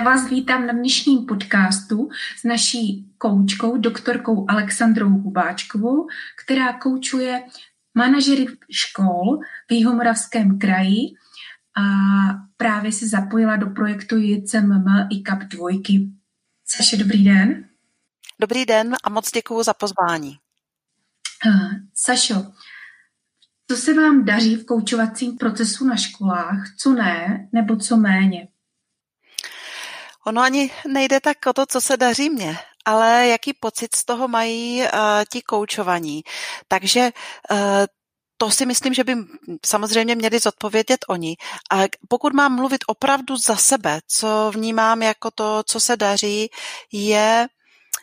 Já vás vítám na dnešním podcastu s naší koučkou, doktorkou Alexandrou Hubáčkovou, která koučuje manažery škol v Jihomoravském kraji a právě se zapojila do projektu JCMM i CAP 2. Saše, dobrý den. Dobrý den a moc děkuji za pozvání. Sašo, co se vám daří v koučovacím procesu na školách, co ne, nebo co méně? Ono ani nejde tak o to, co se daří mně, ale jaký pocit z toho mají uh, ti koučovaní. Takže uh, to si myslím, že by samozřejmě měli zodpovědět oni. A pokud mám mluvit opravdu za sebe, co vnímám jako to, co se daří, je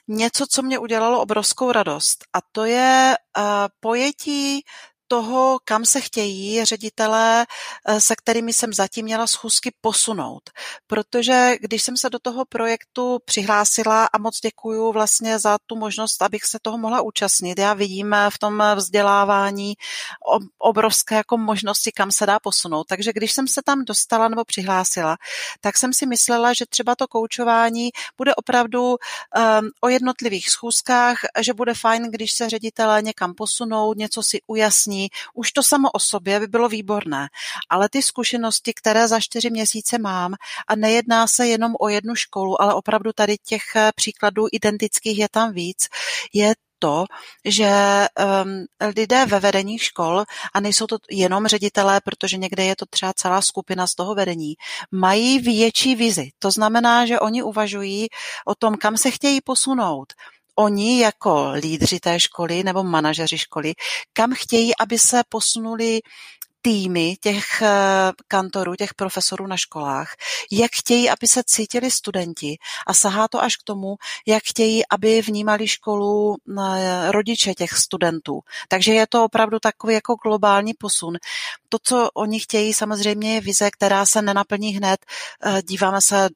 něco, co mě udělalo obrovskou radost. A to je uh, pojetí toho, kam se chtějí ředitelé, eh, se kterými jsem zatím měla schůzky posunout. Protože když jsem se do toho projektu přihlásila a moc děkuju vlastně za tu možnost, abych se toho mohla účastnit. Já vidím eh, v tom vzdělávání obrovské jako možnosti, kam se dá posunout. Takže když jsem se tam dostala nebo přihlásila, tak jsem si myslela, že třeba to koučování bude opravdu um, o jednotlivých schůzkách, že bude fajn, když se ředitelé někam posunou, něco si ujasní, vzdělání, už to samo o sobě by bylo výborné. Ale ty zkušenosti, které za čtyři měsíce mám, a nejedná se jenom o jednu školu, ale opravdu tady těch eh, příkladů identických je tam víc, je to, že um, lidé ve vedení škol, a nejsou to jenom ředitelé, protože někde je to třeba celá skupina z toho vedení, mají větší vizi. To znamená, že oni uvažují o tom, kam se chtějí posunout oni jako lídři té školy nebo manažeři školy, kam chtějí, aby se posunuli týmy těch eh, kantorů, těch profesorů na školách, jak chtějí, aby se cítili studenti a sahá to až k tomu, jak chtějí, aby vnímali školu eh, rodiče těch studentů. Takže je to opravdu takový jako globální posun. To, co oni chtějí, samozřejmě je vize, která se nenaplní hned. Eh, díváme se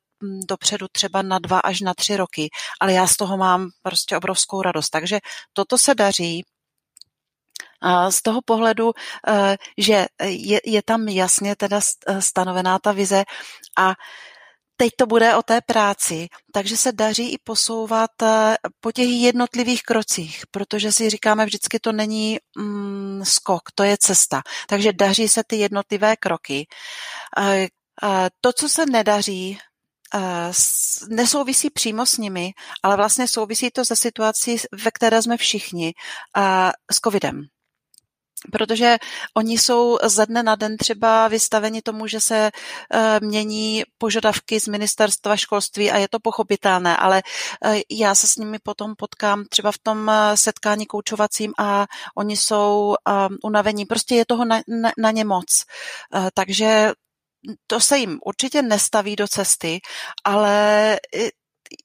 dopředu třeba na dva až na tři roky, ale já z toho mám prostě obrovskou radost. Takže toto se daří, z toho pohledu, e, že je, je tam jasně teda e, stanovená ta vize a teď to bude o té práci, takže se daří i posouvat e, po těch jednotlivých krocích, protože si říkáme vždycky, to není mm, skok, to je cesta. Takže daří se ty jednotlivé kroky. To, co se nedaří, nesouvisí přímo s nimi, ale vlastně souvisí to ze situací, ve které jsme všichni s covidem protože oni jsou ze dne na den třeba vystaveni tomu, že se e, mění požadavky z ministerstva školství a je to pochopitelné, ale e, já se s nimi potom potkám třeba v tom setkání koučovacím a oni jsou unavení. Prostě je toho na, na, na ně moc. Takže to se jim určitě nestaví do cesty, ale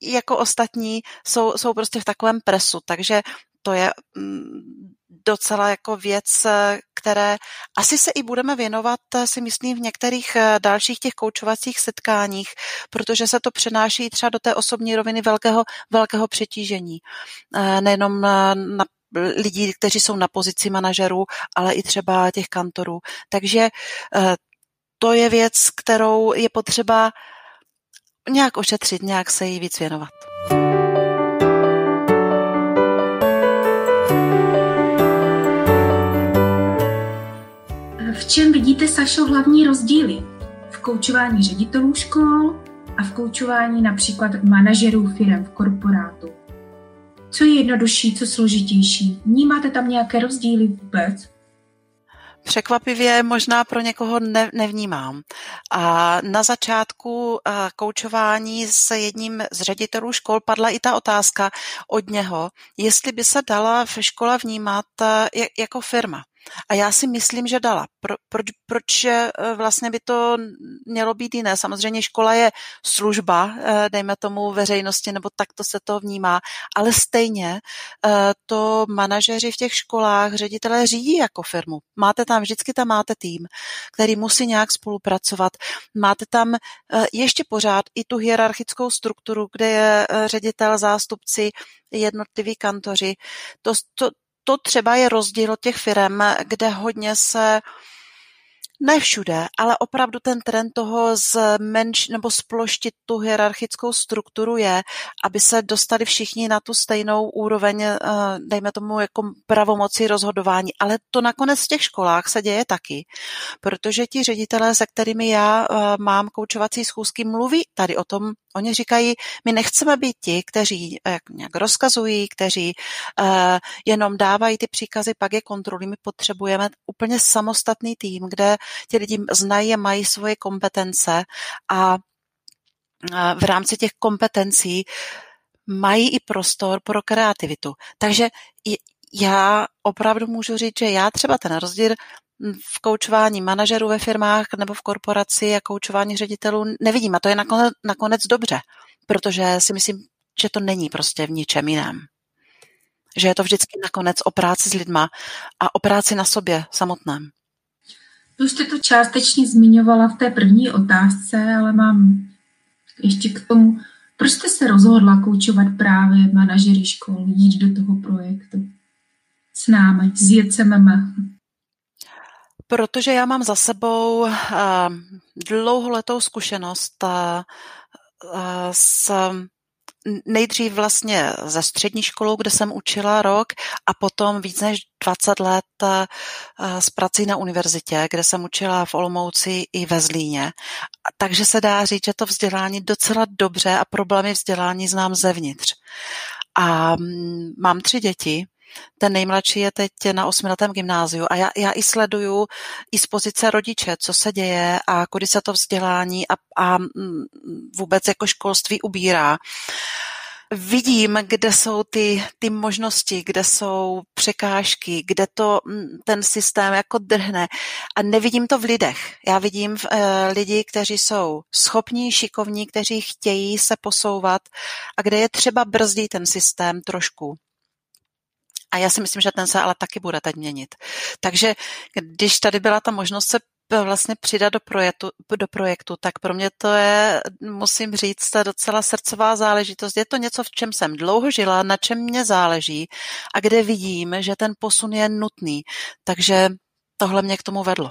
jako ostatní jsou, jsou prostě v takovém presu, takže to je mm, docela jako věc, které asi se i budeme věnovat, si myslím, v některých eh, dalších těch koučovacích setkáních, protože se to přenáší třeba do té osobní roviny velkého, velkého přetížení. Eh, nejenom na, na lidí, kteří jsou na pozici manažerů, ale i třeba těch kantorů. Takže eh, to je věc, kterou je potřeba nějak ošetřit, nějak se jí víc věnovat. V čem vidíte, Sašo, hlavní rozdíly v koučování ředitelů škol a v koučování například manažerů firm v korporátu? Co je jednodušší, co složitější? Vnímáte tam nějaké rozdíly vůbec? Překvapivě možná pro někoho ne, nevnímám. A na začátku koučování se jedním z ředitelů škol padla i ta otázka od něho, jestli by se dala ve škole vnímat jako firma. A já si myslím, že dala. Pro, proč, proč eh, vlastně by to mělo být jiné? Samozřejmě škola je služba, eh, dejme tomu veřejnosti, nebo takto se to vnímá, ale stejně eh, to manažeři v těch školách, ředitelé řídí jako firmu. Máte tam, vždycky tam máte tým, který musí nějak spolupracovat. Máte tam ještě pořád i tu hierarchickou strukturu, kde je ředitel, zástupci, jednotliví kantoři. To, to, to třeba je rozdíl od těch firm, kde hodně se ne všude, ale opravdu ten trend toho zmenš nebo sploštit tu hierarchickou strukturu je, aby se dostali všichni na tu stejnou úroveň, eh, dejme tomu jako pravomoci rozhodování. Ale to nakonec v těch školách se děje taky, protože ti ředitelé, se kterými já eh, mám koučovací schůzky, mluví tady o tom, oni říkají, my nechceme být ti, kteří eh, nějak rozkazují, kteří jenom dávají ty příkazy, pak je kontrolují. My potřebujeme úplně samostatný tým, kde ti lidi znají a mají svoje kompetence a v rámci těch kompetencí mají i prostor pro kreativitu. Takže já opravdu můžu říct, že já třeba ten rozdíl v koučování manažerů ve firmách nebo v korporaci a koučování ředitelů nevidím. A to je nakonec, nakonec dobře, protože si myslím, že to není prostě v ničem jiném. Že je to vždycky nakonec o práci s lidma a o práci na sobě samotném. Už jste to částečně zmiňovala v té první otázce, ale mám ještě k tomu, proč jste se rozhodla koučovat právě manažery škol, jít do toho projektu s námi, s JCMM? Protože já mám za sebou uh, dlouholetou zkušenost uh, uh, s nejdřív vlastně ze střední školou, kde jsem učila rok a potom víc než 20 let eh, s prací na univerzitě, kde jsem učila v Olomouci i ve Zlíně. Takže se dá říct, že to vzdělání docela dobře a problémy vzdělání znám zevnitř. A mm, mám tři děti, ten nejmladší je teď na osmiletém gymnáziu a já, já i sleduju i z pozice rodiče, co se děje a kudy se to vzdělání a, a mm, vůbec jako školství ubírá vidím, kde jsou ty, ty možnosti, kde jsou překážky, kde to mm, ten systém jako drhne. A nevidím to v lidech. Já vidím v, e, lidi, kteří jsou schopní, šikovní, kteří chtějí se posouvat a kde je třeba brzdit ten systém trošku. A já si myslím, že ten se ale taky bude teď měnit. Takže když tady byla ta možnost se vlastně přidat do projektu, do projektu, tak pro mě to je, musím říct, docela srdcová záležitost. Je to něco, v čem jsem dlouho žila, na čem mě záleží a kde vidím, že ten posun je nutný. Takže tohle mě k tomu vedlo.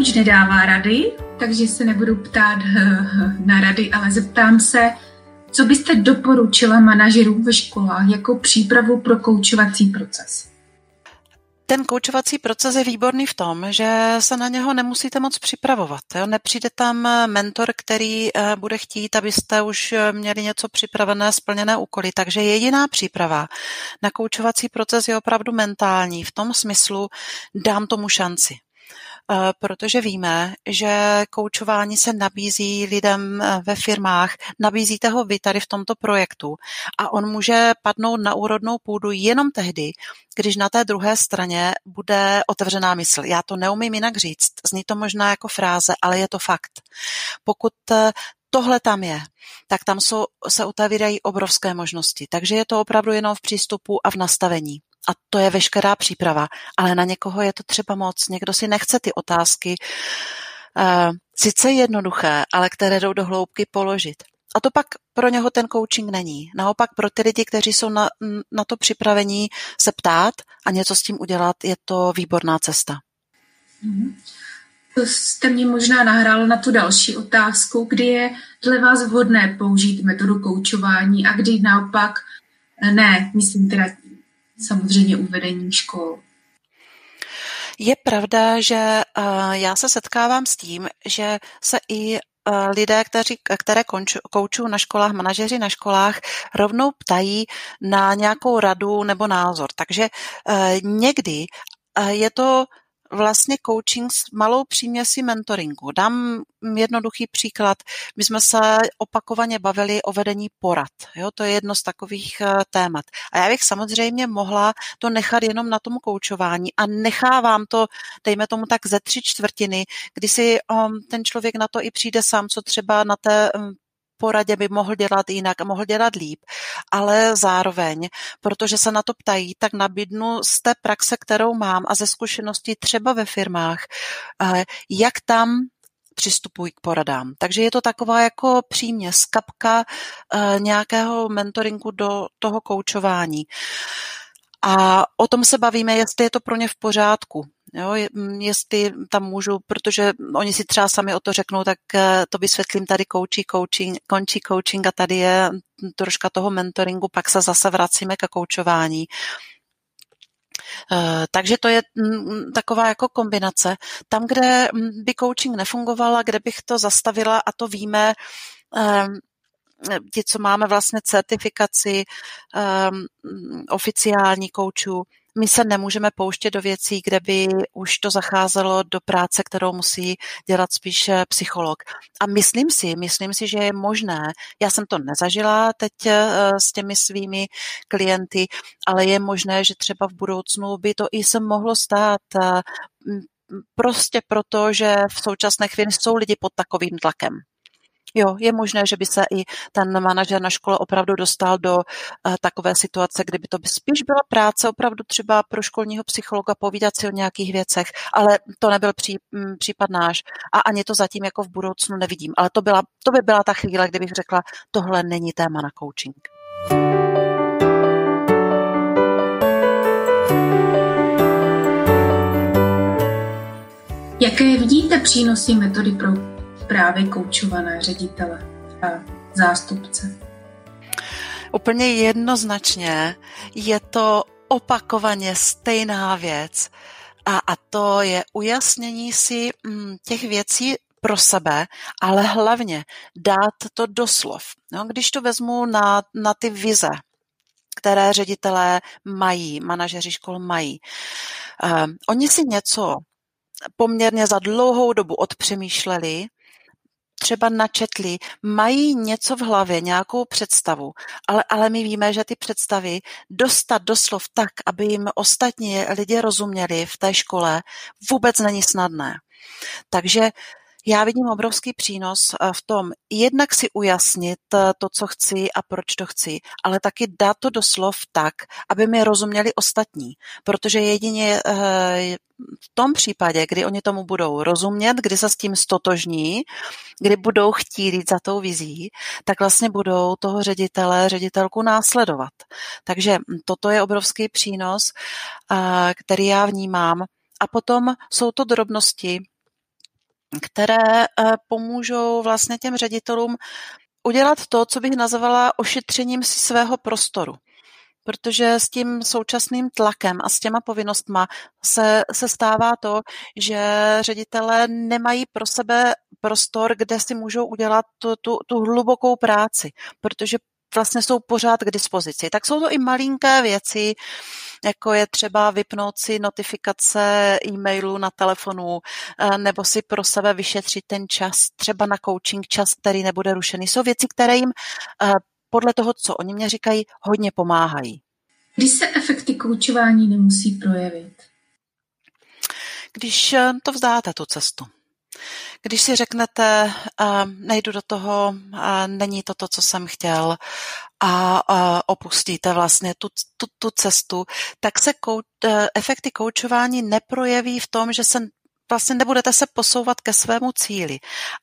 Kouč nedává rady, takže se nebudu ptát na rady, ale zeptám se, co byste doporučila manažerům ve školách jako přípravu pro koučovací proces? Ten koučovací proces je výborný v tom, že se na něho nemusíte moc připravovat. Jo? Nepřijde tam mentor, který eh, bude chtít, abyste už měli něco připravené, splněné úkoly. Takže jediná příprava na koučovací proces je opravdu mentální. V tom smyslu dám tomu šanci. Eh, protože víme, že koučování se nabízí lidem eh, ve firmách, nabízíte ho vy tady v tomto projektu a on může padnout na úrodnou půdu jenom tehdy, když na té druhé straně bude otevřená mysl. Já to neumím jinak říct, zní to možná jako fráze, ale je to fakt. Pokud eh, tohle tam je, tak tam jsou, se otevírají obrovské možnosti. Takže je to opravdu jenom v přístupu a v nastavení a to je veškerá příprava. Ale na někoho je to třeba moc. Někdo si nechce ty otázky uh, sice jednoduché, ale které jdou do hloubky položit. A to pak pro něho ten coaching není. Naopak pro ty lidi, kteří jsou na, na to připravení se ptát a něco s tím udělat, je to výborná cesta. Mm-hmm. To jste mě možná nahrál na tu další otázku, kdy je dle vás vhodné použít metodu koučování a kdy naopak ne, myslím teda samozřejmě uvedení škol. Je pravda, že eh, já se setkávám s tím, že se i eh, lidé, kteří, které koučují na školách, manažeři na školách, rovnou ptají na nějakou radu nebo názor. Takže eh, někdy je to vlastně coaching s malou příměsí mentoringu. Dám jednoduchý příklad. My jsme se opakovaně bavili o vedení porad. Jo? To je jedno z takových uh, témat. A já bych samozřejmě mohla to nechat jenom na tom koučování a nechávám to, dejme tomu tak ze tři čtvrtiny, kdy si um, ten člověk na to i přijde sám, co třeba na té um, poradě by mohl dělat jinak a mohl dělat líp, ale zároveň, protože se na to ptají, tak nabídnu z té praxe, kterou mám a ze zkušeností třeba ve firmách, eh, jak tam přistupují k poradám. Takže je to taková jako přímě skapka e, nějakého mentoringu do toho koučování. A o tom se bavíme, jestli je to pro ně v pořádku. Jo, jestli tam můžu, protože oni si třeba sami o to řeknou, tak eh, to vysvětlím tady koučí coaching, končí coaching a tady je troška toho mentoringu, pak se zase vracíme ke koučování. Eh, takže to je taková jako kombinace. Tam, kde by coaching nefungovala, kde bych to zastavila a to víme, ehm, ti, co máme vlastně certifikaci um, oficiální koučů, my se nemůžeme pouštět do věcí, kde by už to zacházelo do práce, kterou musí dělat spíš psycholog. A myslím si, myslím si, že je možné, já jsem to nezažila teď eh, s těmi svými klienty, ale je možné, že třeba v budoucnu by to i se mohlo stát eh, prostě proto, že v současné chvíli jsou lidi pod takovým tlakem. Jo, je možné, že by se i ten manažer na škole opravdu dostal do uh, takové situace, kdyby to by spíš byla práce opravdu třeba pro školního psychologa povídat si o nějakých věcech, ale to nebyl pří, m, mm, případ náš a ani to zatím jako v budoucnu nevidím. Ale to, byla, to by byla ta chvíle, kdybych řekla, tohle není téma na coaching. Jaké vidíte přínosy metody pro právě koučované ředitele a zástupce? Úplně jednoznačně je to opakovaně stejná věc a, a to je ujasnění si mm, těch věcí pro sebe, ale hlavně dát to do slov. No, když to vezmu na, na ty vize, které ředitelé mají, manažeři škol mají. Um, oni si něco poměrně za dlouhou dobu odpřemýšleli třeba načetli, mají něco v hlavě, nějakou představu, ale, ale my víme, že ty představy dostat do slov tak, aby jim ostatní lidi rozuměli v té škole, vůbec není snadné. Takže já vidím obrovský přínos eh, v tom jednak si ujasnit eh, to, co chci a proč to chci, ale taky dát to do slov tak, aby mi rozuměli ostatní. Protože jedině eh, v tom případě, kdy oni tomu budou rozumět, kdy se s tím stotožní, kdy budou chtít jít za tou vizí, tak vlastně budou toho ředitele, ředitelku následovat. Takže toto je obrovský přínos, který já vnímám. A potom jsou to drobnosti, které eh, pomůžou vlastně těm ředitelům udělat to, co bych nazvala ošetřením svého prostoru. Protože s tím současným tlakem a s těma povinnostma se, se stává to, že ředitelé nemají pro sebe prostor, kde si můžou udělat tu, tu, tu hlubokou práci, protože vlastně jsou pořád k dispozici. Tak jsou to i malinké věci, jako je třeba vypnout si notifikace e-mailů na telefonu, eh, nebo si pro sebe vyšetřit ten čas, třeba na coaching čas, který nebude rušený. Jsou věci, které jim eh, podle toho, co oni mě říkají, hodně pomáhají. Kdy se efekty koučování nemusí projevit? Když eh, to vzdáte tu cestu. Když si řeknete, nejdu do toho, není to to, co jsem chtěl a opustíte vlastně tu, tu, tu cestu, tak se kou, e, efekty koučování neprojeví v tom, že se vlastně nebudete se posouvat ke svému cíli.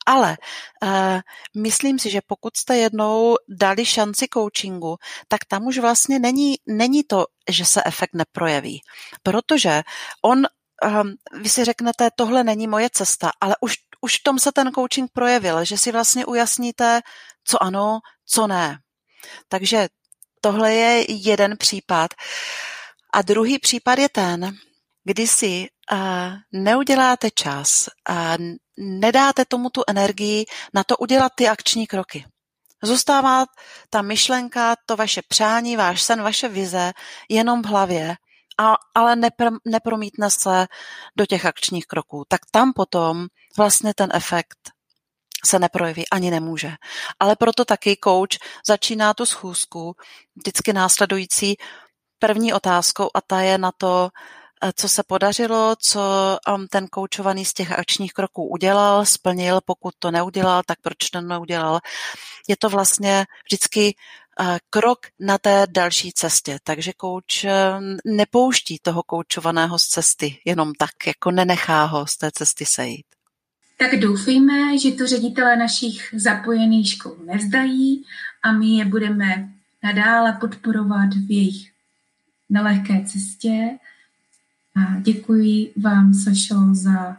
Ale uh, myslím si, že pokud jste jednou dali šanci coachingu, tak tam už vlastně není, není to, že se efekt neprojeví. Protože on um, vy si řeknete, tohle není moje cesta, ale už, už v tom se ten coaching projevil, že si vlastně ujasníte, co ano, co ne. Takže tohle je jeden případ. A druhý případ je ten, kdy si uh, neuděláte čas uh, nedáte tomu tu energii na to udělat ty akční kroky. Zůstává ta myšlenka, to vaše přání, váš sen, vaše vize jenom v hlavě a, ale nepr, nepromítne se do těch akčních kroků, tak tam potom vlastně ten efekt se neprojeví, ani nemůže. Ale proto taky coach začíná tu schůzku vždycky následující první otázkou a ta je na to, eh, co se podařilo, co um, ten koučovaný z těch akčních kroků udělal, splnil, pokud to neudělal, tak proč to neudělal. Je to vlastně vždycky krok na té další cestě. Takže kouč eh, nepouští toho koučovaného z cesty jenom tak, jako nenechá ho z té cesty sejít. Tak doufejme, že to ředitele našich zapojených škol nevzdají a my je budeme nadále podporovat v jejich nelehké cestě. A děkuji vám, Sašo, za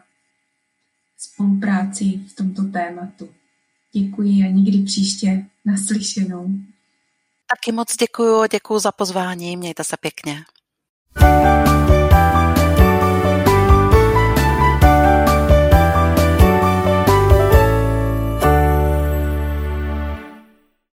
spolupráci v tomto tématu. Děkuji a nikdy příště naslyšenou. Taky moc děkuji, děkuji za pozvání, mějte se pěkně.